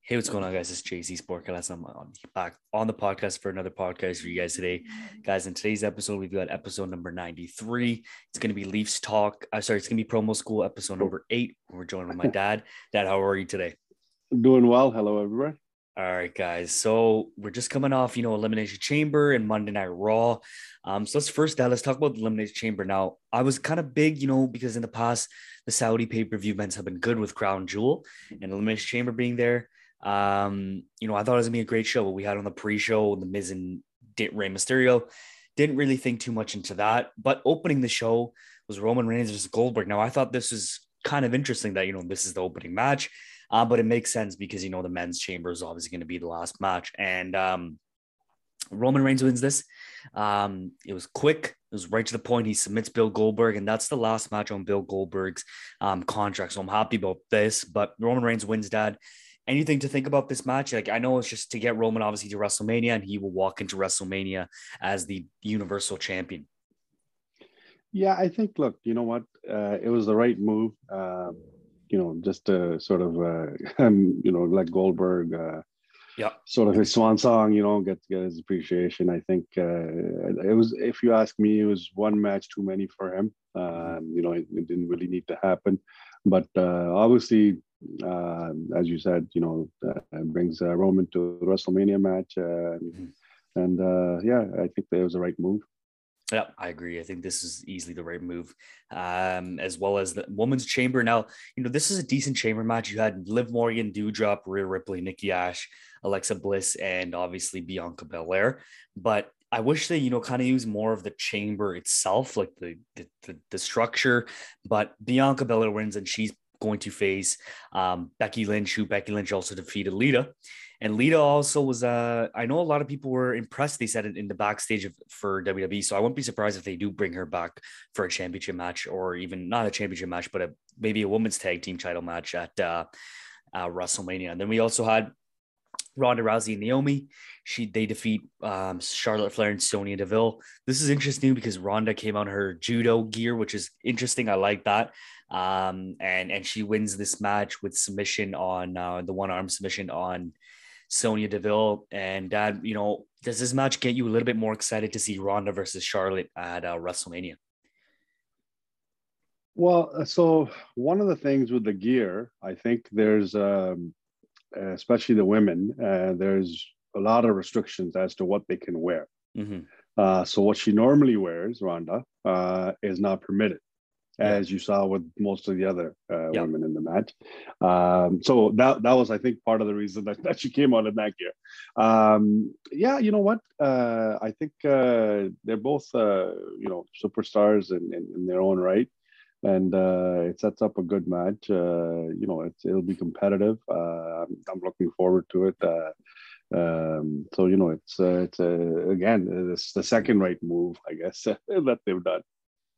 Hey, what's going on, guys? It's JC Sportcast. I'm on, back on the podcast for another podcast for you guys today. Guys, in today's episode, we've got episode number 93. It's going to be Leafs Talk. Uh, sorry, it's going to be promo school episode number eight. We're joined with my dad. Dad, how are you today? Doing well. Hello, everyone. All right, guys. So we're just coming off, you know, Elimination Chamber and Monday Night Raw. Um, so let's first, Dad, let's talk about the Elimination Chamber. Now, I was kind of big, you know, because in the past, the Saudi pay per view events have been good with Crown Jewel and Elimination Chamber being there. Um, you know, I thought it was gonna be a great show, but we had on the pre-show the Miz and Rey Mysterio. Didn't really think too much into that, but opening the show was Roman Reigns versus Goldberg. Now I thought this was kind of interesting that you know this is the opening match, uh, but it makes sense because you know the men's chamber is obviously going to be the last match, and um, Roman Reigns wins this. Um, it was quick. It was right to the point. He submits Bill Goldberg, and that's the last match on Bill Goldberg's um, contract. So I'm happy about this. But Roman Reigns wins, Dad anything to think about this match? Like I know it's just to get Roman obviously to WrestleMania, and he will walk into WrestleMania as the Universal Champion. Yeah, I think. Look, you know what? Uh, it was the right move. Uh, you know, just a sort of, uh, you know, like Goldberg. Uh, yeah. Sort of his swan song, you know, get get his appreciation. I think uh, it was, if you ask me, it was one match too many for him. Um, you know, it, it, didn't really need to happen. But uh, obviously, uh, as you said, you know, uh, brings uh, Roman to the WrestleMania match, uh, mm-hmm. and uh, yeah, I think that was the right move. Yeah, I agree. I think this is easily the right move, um, as well as the women's chamber. Now, you know, this is a decent chamber match. You had Liv Morgan, Doudrop, Rhea Ripley, Nikki Ash, Alexa Bliss, and obviously Bianca Belair. But I wish they, you know, kind of use more of the chamber itself, like the, the the, the structure. But Bianca Belair wins, and she's going to face um, Becky Lynch, who Becky Lynch also defeated Lita. And Lita also was, uh, I know a lot of people were impressed. They said it in the backstage of, for WWE. So I wouldn't be surprised if they do bring her back for a championship match or even not a championship match, but a, maybe a women's tag team title match at uh, uh, WrestleMania. And then we also had Ronda Rousey and Naomi. She they defeat um, Charlotte Flair and Sonya Deville. This is interesting because Ronda came on her judo gear, which is interesting. I like that. Um, and and she wins this match with submission on uh, the one arm submission on Sonya Deville. And Dad, you know, does this match get you a little bit more excited to see Ronda versus Charlotte at uh, WrestleMania? Well, uh, so one of the things with the gear, I think there's, um, especially the women, uh, there's a lot of restrictions as to what they can wear. Mm-hmm. Uh, so what she normally wears, Ronda, uh, is not permitted as you saw with most of the other uh, yep. women in the match. Um, so that that was, I think, part of the reason that, that she came out in that gear. Um, yeah, you know what? Uh, I think uh, they're both, uh, you know, superstars in, in, in, their own right. And uh, it sets up a good match. Uh, you know, it'll be competitive. I'm, I'm, looking forward to it. Um, so you know, it's it's again, it's the second right move, I guess, that they've done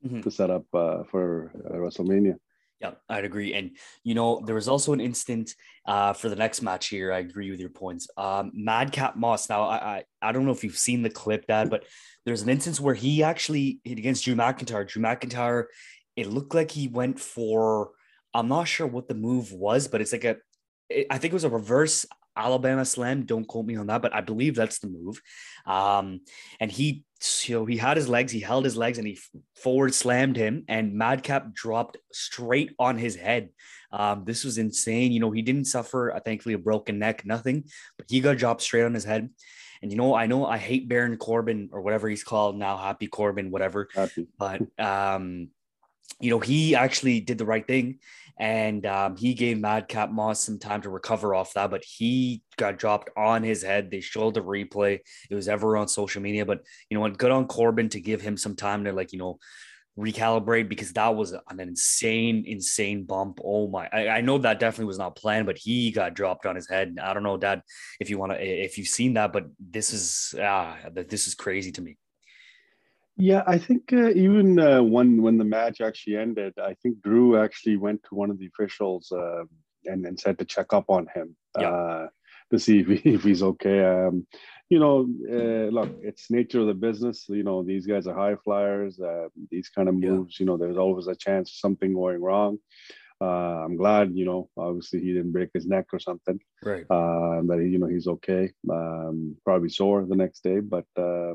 mm-hmm. to set up uh, for uh, WrestleMania. Yeah, I'd agree. And you know, there was also an instant uh, for the next match here. I agree with your points. Um, Madcap Moss. Now, I, I I don't know if you've seen the clip, Dad, but there's an instance where he actually hit against Drew McIntyre. Drew McIntyre, it looked like he went for. I'm not sure what the move was, but it's like a. It, I think it was a reverse Alabama Slam. Don't quote me on that, but I believe that's the move. Um, and he, you know, he had his legs, he held his legs, and he forward slammed him, and Madcap dropped straight on his head. Um, this was insane. You know, he didn't suffer, uh, thankfully, a broken neck, nothing, but he got dropped straight on his head. And you know, I know I hate Baron Corbin or whatever he's called now, Happy Corbin, whatever. Happy. But um, you know, he actually did the right thing and um, he gave Madcap Moss some time to recover off that, but he got dropped on his head. They showed the replay. It was ever on social media, but you know what? Good on Corbin to give him some time to like you know recalibrate because that was an insane, insane bump. Oh my! I, I know that definitely was not planned, but he got dropped on his head. I don't know, Dad, if you want to, if you've seen that, but this is ah, this is crazy to me. Yeah, I think uh, even uh, when when the match actually ended, I think Drew actually went to one of the officials uh, and and said to check up on him yeah. Uh, to see if, he, if he's okay. Um, you know, uh, look, it's nature of the business. You know, these guys are high flyers. Uh, these kind of moves, yeah. you know, there's always a chance of something going wrong. Uh, I'm glad, you know, obviously he didn't break his neck or something. Right. Uh, that he, you know, he's okay. Um, probably sore the next day, but uh,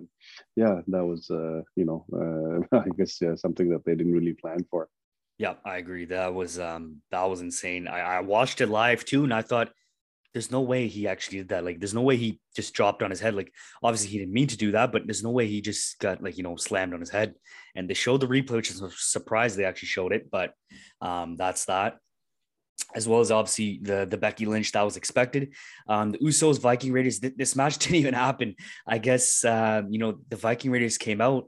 yeah, that was, uh, you know, uh, I guess yeah, something that they didn't really plan for. Yeah, I agree. That was um, that was insane. I, I watched it live too, and I thought there's no way he actually did that. Like, there's no way he just dropped on his head. Like, obviously he didn't mean to do that, but there's no way he just got like you know slammed on his head. And they showed the replay, which is a surprise they actually showed it. But um, that's that. As well as obviously the the Becky Lynch that was expected. Um, the Usos Viking Raiders. Th- this match didn't even happen. I guess uh, you know the Viking Raiders came out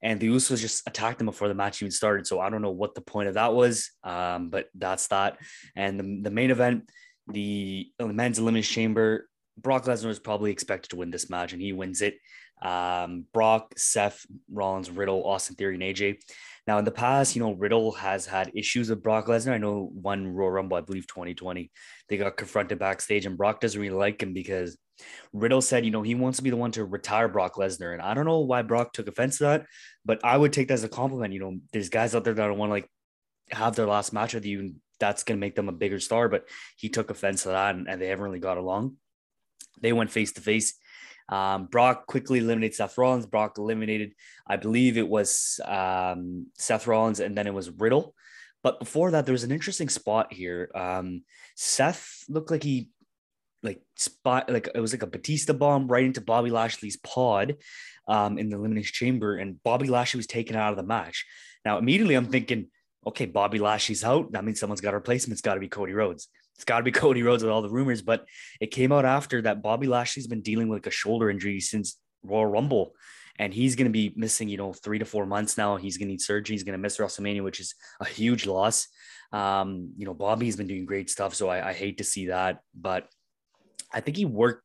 and the Usos just attacked them before the match even started. So I don't know what the point of that was, um, but that's that. And the, the main event, the, the men's elimination chamber. Brock Lesnar is probably expected to win this match, and he wins it. Um, Brock, Seth, Rollins, Riddle, Austin Theory, and AJ. Now, in the past, you know, Riddle has had issues with Brock Lesnar. I know one Royal Rumble, I believe 2020, they got confronted backstage, and Brock doesn't really like him because Riddle said, you know, he wants to be the one to retire Brock Lesnar. And I don't know why Brock took offense to that, but I would take that as a compliment. You know, there's guys out there that don't want to like have their last match with you that's going to make them a bigger star. But he took offense to that, and, and they haven't really got along. They went face to face. Brock quickly eliminates Seth Rollins. Brock eliminated, I believe it was um, Seth Rollins, and then it was Riddle. But before that, there was an interesting spot here. Um, Seth looked like he like spot like it was like a Batista bomb right into Bobby Lashley's pod um, in the elimination chamber, and Bobby Lashley was taken out of the match. Now immediately I'm thinking, okay, Bobby Lashley's out. That means someone's got a replacement. It's got to be Cody Rhodes. It's got to be Cody Rhodes with all the rumors. But it came out after that Bobby Lashley's been dealing with like a shoulder injury since Royal Rumble. And he's going to be missing, you know, three to four months now. He's going to need surgery. He's going to miss WrestleMania, which is a huge loss. Um, you know, Bobby's been doing great stuff. So I, I hate to see that. But I think he worked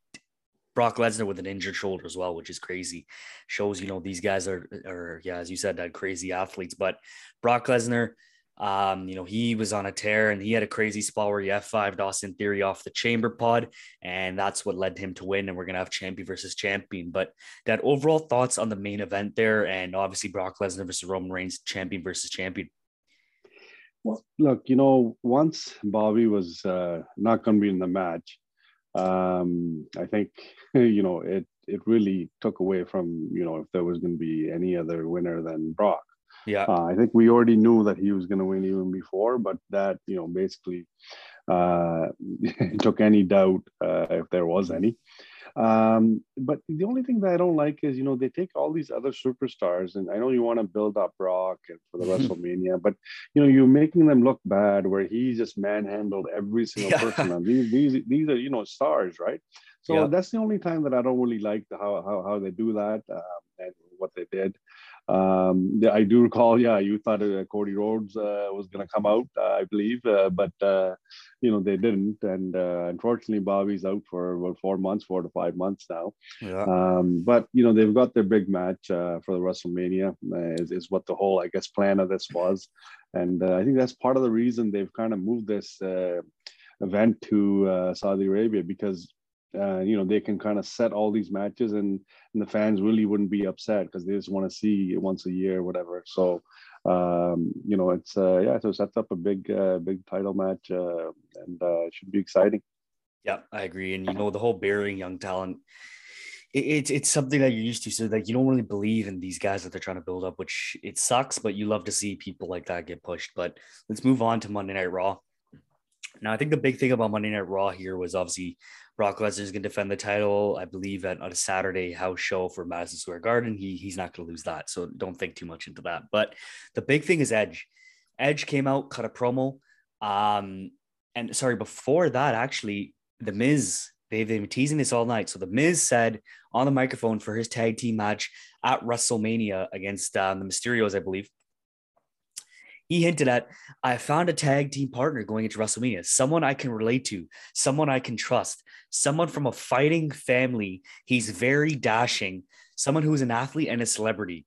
Brock Lesnar with an injured shoulder as well, which is crazy. Shows, you know, these guys are, are yeah, as you said, that crazy athletes. But Brock Lesnar, um, you know, he was on a tear and he had a crazy spot where he F5 Austin Theory off the chamber pod, and that's what led him to win. And we're gonna have champion versus champion. But that overall thoughts on the main event there, and obviously Brock Lesnar versus Roman Reigns, champion versus champion. Well, look, you know, once Bobby was uh, not going to be in the match, um, I think you know it it really took away from you know if there was going to be any other winner than Brock. Yeah, uh, I think we already knew that he was going to win even before, but that you know basically uh, took any doubt uh, if there was any. Um, but the only thing that I don't like is, you know, they take all these other superstars, and I know you want to build up Brock and for the. WrestleMania, but you know, you're making them look bad where he just manhandled every single yeah. person. And these these these are you know stars, right? So yeah. that's the only time that I don't really like the, how how how they do that um, and what they did. Um, I do recall, yeah, you thought uh, Cody Rhodes uh, was going to come out, uh, I believe, uh, but uh, you know they didn't, and uh, unfortunately, Bobby's out for about four months, four to five months now. Yeah. Um, but you know they've got their big match for the WrestleMania, is, is what the whole, I guess, plan of this was, and I think that's part of the reason they've kind of moved this event to uh, Saudi Arabia because uh, you know they can kind of set all these matches and, and the fans really wouldn't be upset because they just want to see it once a year whatever so um, you know it's uh, yeah so sets up a big uh, big title match uh, and uh, it should be exciting yeah i agree and you know the whole burying young talent it's it's something that you're used to. So like you don't really believe in these guys that they're trying to build up, which it sucks, but you love to see people like that get pushed. But let's move on to Monday Night Raw. Now I think the big thing about Monday Night Raw here was obviously Brock Lesnar is going to defend the title, I believe, at, a Saturday house show for Madison Square Garden. He he's not going to lose that, so don't think too much into that. But the big thing is Edge. Edge came out, cut a promo, um, and sorry, before that, actually, the Miz. They've been teasing this all night. So the Miz said on the microphone for his tag team match at WrestleMania against um, the Mysterios, I believe he hinted at I found a tag team partner going into WrestleMania, someone I can relate to, someone I can trust, someone from a fighting family. He's very dashing, someone who is an athlete and a celebrity.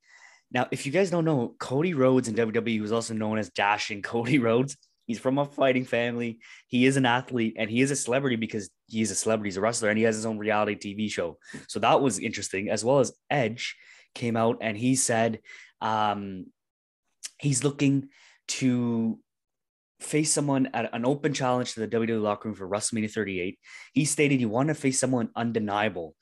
Now, if you guys don't know, Cody Rhodes in WWE was also known as Dashing Cody Rhodes. He's from a fighting family. He is an athlete and he is a celebrity because he is a celebrity. He's a wrestler and he has his own reality TV show. So that was interesting, as well as Edge came out and he said um, he's looking to face someone at an open challenge to the WWE locker room for WrestleMania 38. He stated he wanted to face someone undeniable.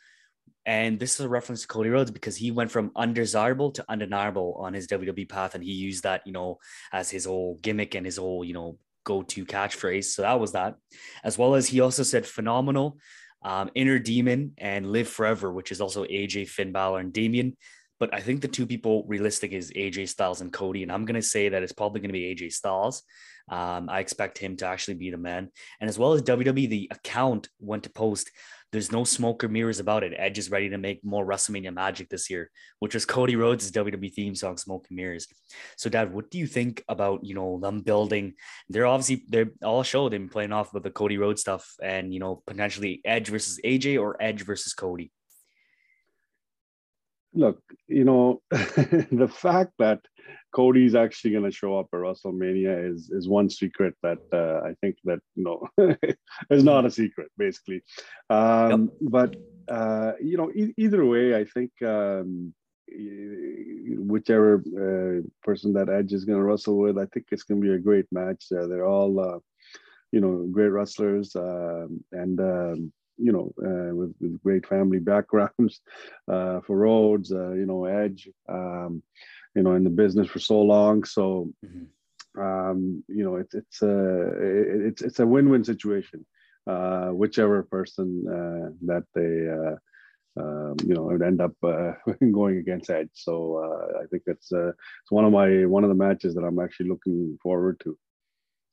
And this is a reference to Cody Rhodes because he went from undesirable to undeniable on his WWE path. And he used that, you know, as his whole gimmick and his whole, you know, go to catchphrase. So that was that. As well as he also said phenomenal, um, inner demon, and live forever, which is also AJ, Finn Balor, and Damian. But I think the two people realistic is AJ Styles and Cody. And I'm going to say that it's probably going to be AJ Styles. Um, I expect him to actually be the man. And as well as WWE, the account went to post there's no smoke or mirrors about it. Edge is ready to make more WrestleMania magic this year, which was Cody Rhodes' WWE theme song, Smoke and Mirrors. So, Dad, what do you think about you know them building? They're obviously they're all show they've been playing off of the Cody Rhodes stuff, and you know potentially Edge versus AJ or Edge versus Cody. Look, you know the fact that Cody's actually going to show up at WrestleMania is is one secret that uh, I think that you know is not a secret basically. Um, yep. But uh, you know, e- either way, I think um, whichever uh, person that Edge is going to wrestle with, I think it's going to be a great match. Uh, they're all uh, you know great wrestlers um, and. Um, you know, uh, with, with, great family backgrounds for Rhodes, you know, Edge. Um, you know in the business for so long so mm-hmm. um, you know it's it's a it's it's a win-win situation uh, whichever person uh, that they uh, um, you know would end up uh, going against Edge. So uh, I think it's uh, it's one of my one of the matches that I'm actually looking forward to.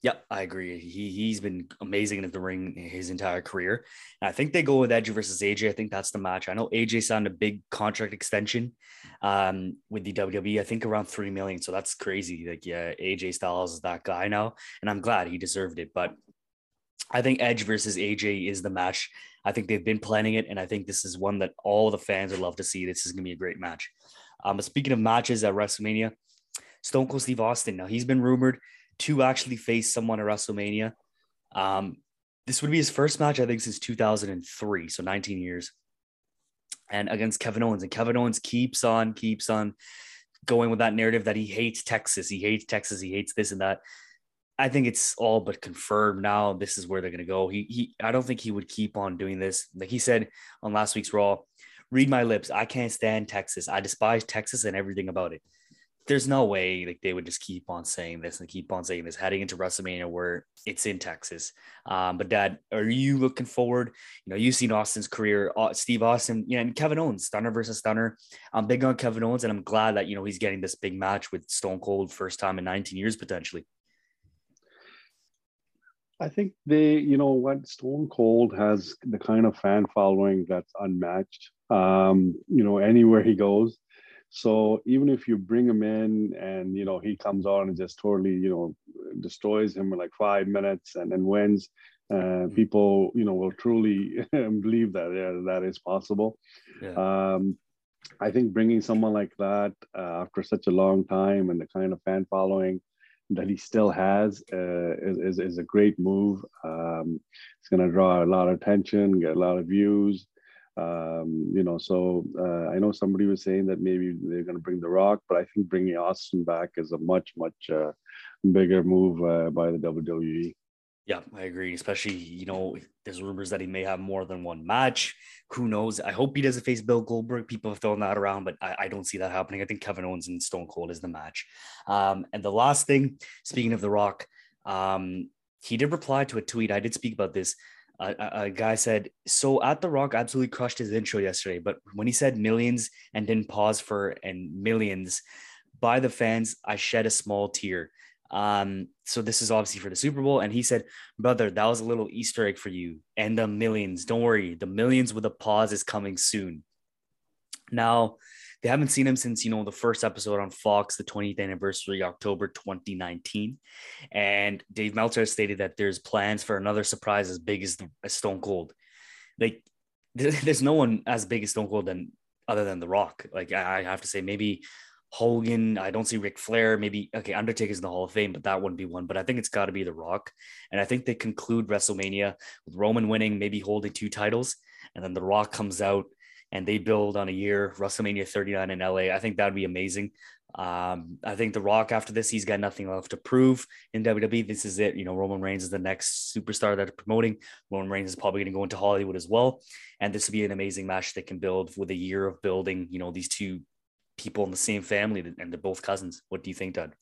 Yep, I agree. He he's been amazing in the ring his entire career. And I think they go with Edge versus AJ. I think that's the match. I know AJ signed a big contract extension um, with the WWE. I think around three million. So that's crazy. Like yeah, AJ Styles is that guy now, and I'm glad he deserved it. But I think Edge versus AJ is the match. I think they've been planning it, and I think this is one that all the fans would love to see. This is gonna be a great match. Um, but speaking of matches at WrestleMania, Stone Cold Steve Austin. Now he's been rumored to actually face someone at WrestleMania. Um, this would be his first match, I think, since 2003, so 19 years, and against Kevin Owens. And Kevin Owens keeps on, keeps on going with that narrative that he hates Texas, he hates Texas, he hates this and that. I think it's all but confirmed now. This is where they're going to go. He, he, I don't think he would keep on doing this. Like he said on last week's Raw, read my lips. I can't stand Texas. I despise Texas and everything about it there's no way like they would just keep on saying this and keep on saying this heading into WrestleMania where it's in Texas. Um, but Dad, are you looking forward? You know, you've seen Austin's career, Steve Austin, you know, and Kevin Owens, Stunner versus Stunner. I'm big on Kevin Owens, and I'm glad that you know he's getting this big match with Stone Cold, first time in 19 years potentially. I think they, you know, what Stone Cold has the kind of fan following that's unmatched. Um, you know, anywhere he goes so even if you bring him in and you know he comes on and just totally you know destroys him in like five minutes and then wins, uh, mm-hmm. people you know will truly believe that yeah, that is possible. Yeah. Um, I think bringing someone like that uh, after such a long time and the kind of fan following that he still has uh, is, is, is, a great move. Um, it's going to draw a lot of attention, get a lot of views um, you know, so uh, I know somebody was saying that maybe they're going to bring The Rock, but I think bringing Austin back is a much, much uh, bigger move uh, by the WWE. Yeah, I agree. Especially, you know, there's rumors that he may have more than one match. Who knows? I hope he doesn't face Bill Goldberg. People have thrown that around, but I, I don't see that happening. I think Kevin Owens and Stone Cold is the match. Um, and the last thing, speaking of The Rock, um, he did reply to a tweet. I did speak about this a, a, guy said, "So at the Rock absolutely crushed his intro yesterday, but when he said millions and didn't pause for and millions by the fans, I shed a small tear." Um, so this is obviously for the Super Bowl, and he said, "Brother, that was a little Easter egg for you and the millions. Don't worry, the millions with a pause is coming soon." Now, they haven't seen him since, you know, the first episode on Fox, the 20th anniversary, October 2019. And Dave Meltzer stated that there's plans for another surprise as big as, as Stone Cold. Like, there's no one as big as Stone Cold than other than The Rock. Like, I have to say, maybe Hogan. I don't see Ric Flair. Maybe okay, Undertaker's in the Hall of Fame, but that wouldn't be one. But I think it's got to be The Rock. And I think they conclude WrestleMania with Roman winning, maybe holding two titles, and then The Rock comes out and they build on a year WrestleMania 39 in LA. I think that'd be amazing. Um, I think The Rock after this, he's got nothing left to prove in WWE. This is it. You know, Roman Reigns is the next superstar that they're promoting. Roman Reigns is probably going to go into Hollywood as well. And this would be an amazing match they can build with a year of building, you know, these two people in the same family and they're both cousins. What do you think, Doug?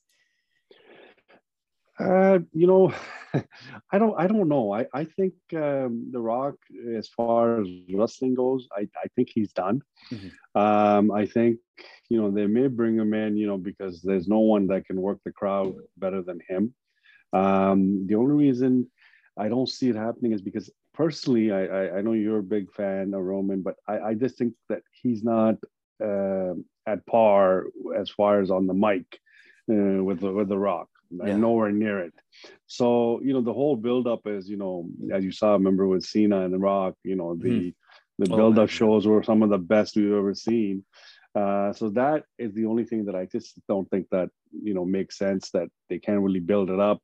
Uh, you know, I don't. I don't know. I I think um, The Rock, as far as wrestling goes, I I think he's done. Mm-hmm. Um, I think you know they may bring him in, you know, because there's no one that can work the crowd better than him. Um, the only reason I don't see it happening is because personally, I I, I know you're a big fan of Roman, but I I just think that he's not uh, at par as far as on the mic uh, with the with the Rock yeah. and nowhere near it. So you know the whole buildup is you know as you saw, remember with Cena and The Rock, you know the mm-hmm. the oh, buildup shows were some of the best we've ever seen. Uh, so that is the only thing that I just don't think that you know makes sense that they can't really build it up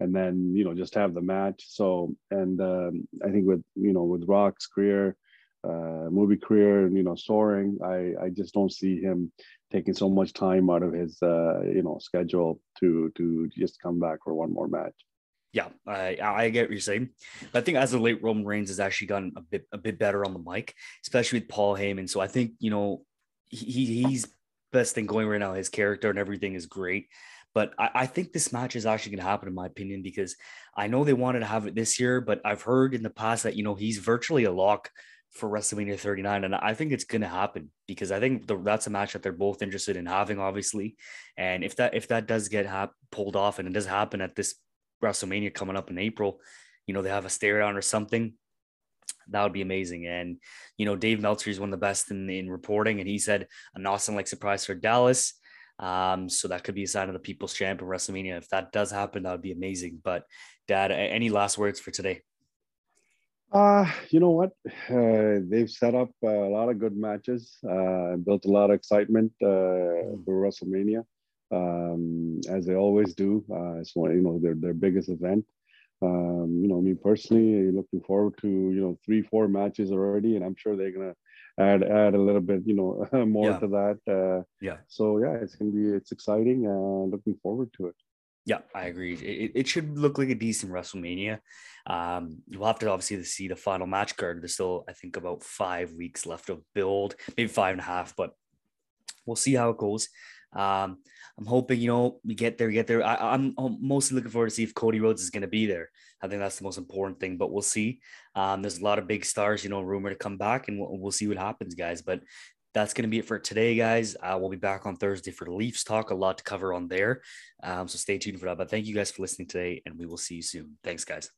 and then you know just have the match. So and um, I think with you know with Rock's career, uh, movie career, you know soaring, I I just don't see him taking so much time out of his uh, you know schedule to to just come back for one more match. Yeah, I I get what you're saying. But I think as of late, Roman Reigns has actually gotten a bit a bit better on the mic, especially with Paul Heyman. So I think you know he he's best thing going right now. His character and everything is great. But I, I think this match is actually going to happen, in my opinion, because I know they wanted to have it this year, but I've heard in the past that you know he's virtually a lock for WrestleMania 39. And I think it's going to happen because I think the, that's a match that they're both interested in having, obviously. And if that if that does get pulled off and it does happen at this WrestleMania coming up in April, you know, they have a stare down or something, that would be amazing. And, you know, Dave Meltzer is one of the best in, in reporting. And he said an awesome like surprise for Dallas. Um, so that could be a sign of the people's champion WrestleMania. If that does happen, that would be amazing. But dad, any last words for today? Uh, you know what? Uh, they've set up a lot of good matches, uh, built a lot of excitement uh, mm. for WrestleMania, um, as they always do. Uh, it's one, you know, their their biggest event. Um, you know, me personally, looking forward to you know three, four matches already, and I'm sure they're gonna add add a little bit, you know, more yeah. to that. Uh, yeah. So yeah, it's gonna be it's exciting. Uh, looking forward to it. Yeah, I agree. It, it should look like a decent WrestleMania. Um, we'll have to obviously see the final match card. There's still, I think, about five weeks left of build, maybe five and a half, but we'll see how it goes. Um, I'm hoping, you know, we get there, get there. I, am mostly looking forward to see if Cody Rhodes is going to be there. I think that's the most important thing, but we'll see. Um, there's a lot of big stars, you know, rumor to come back, and we'll, we'll see what happens, guys. But that's going to be it for today, guys. Uh, we'll be back on Thursday for Leafs talk. A lot to cover on there. Um, so stay tuned for that. But thank you guys for listening today, and we will see you soon. Thanks, guys.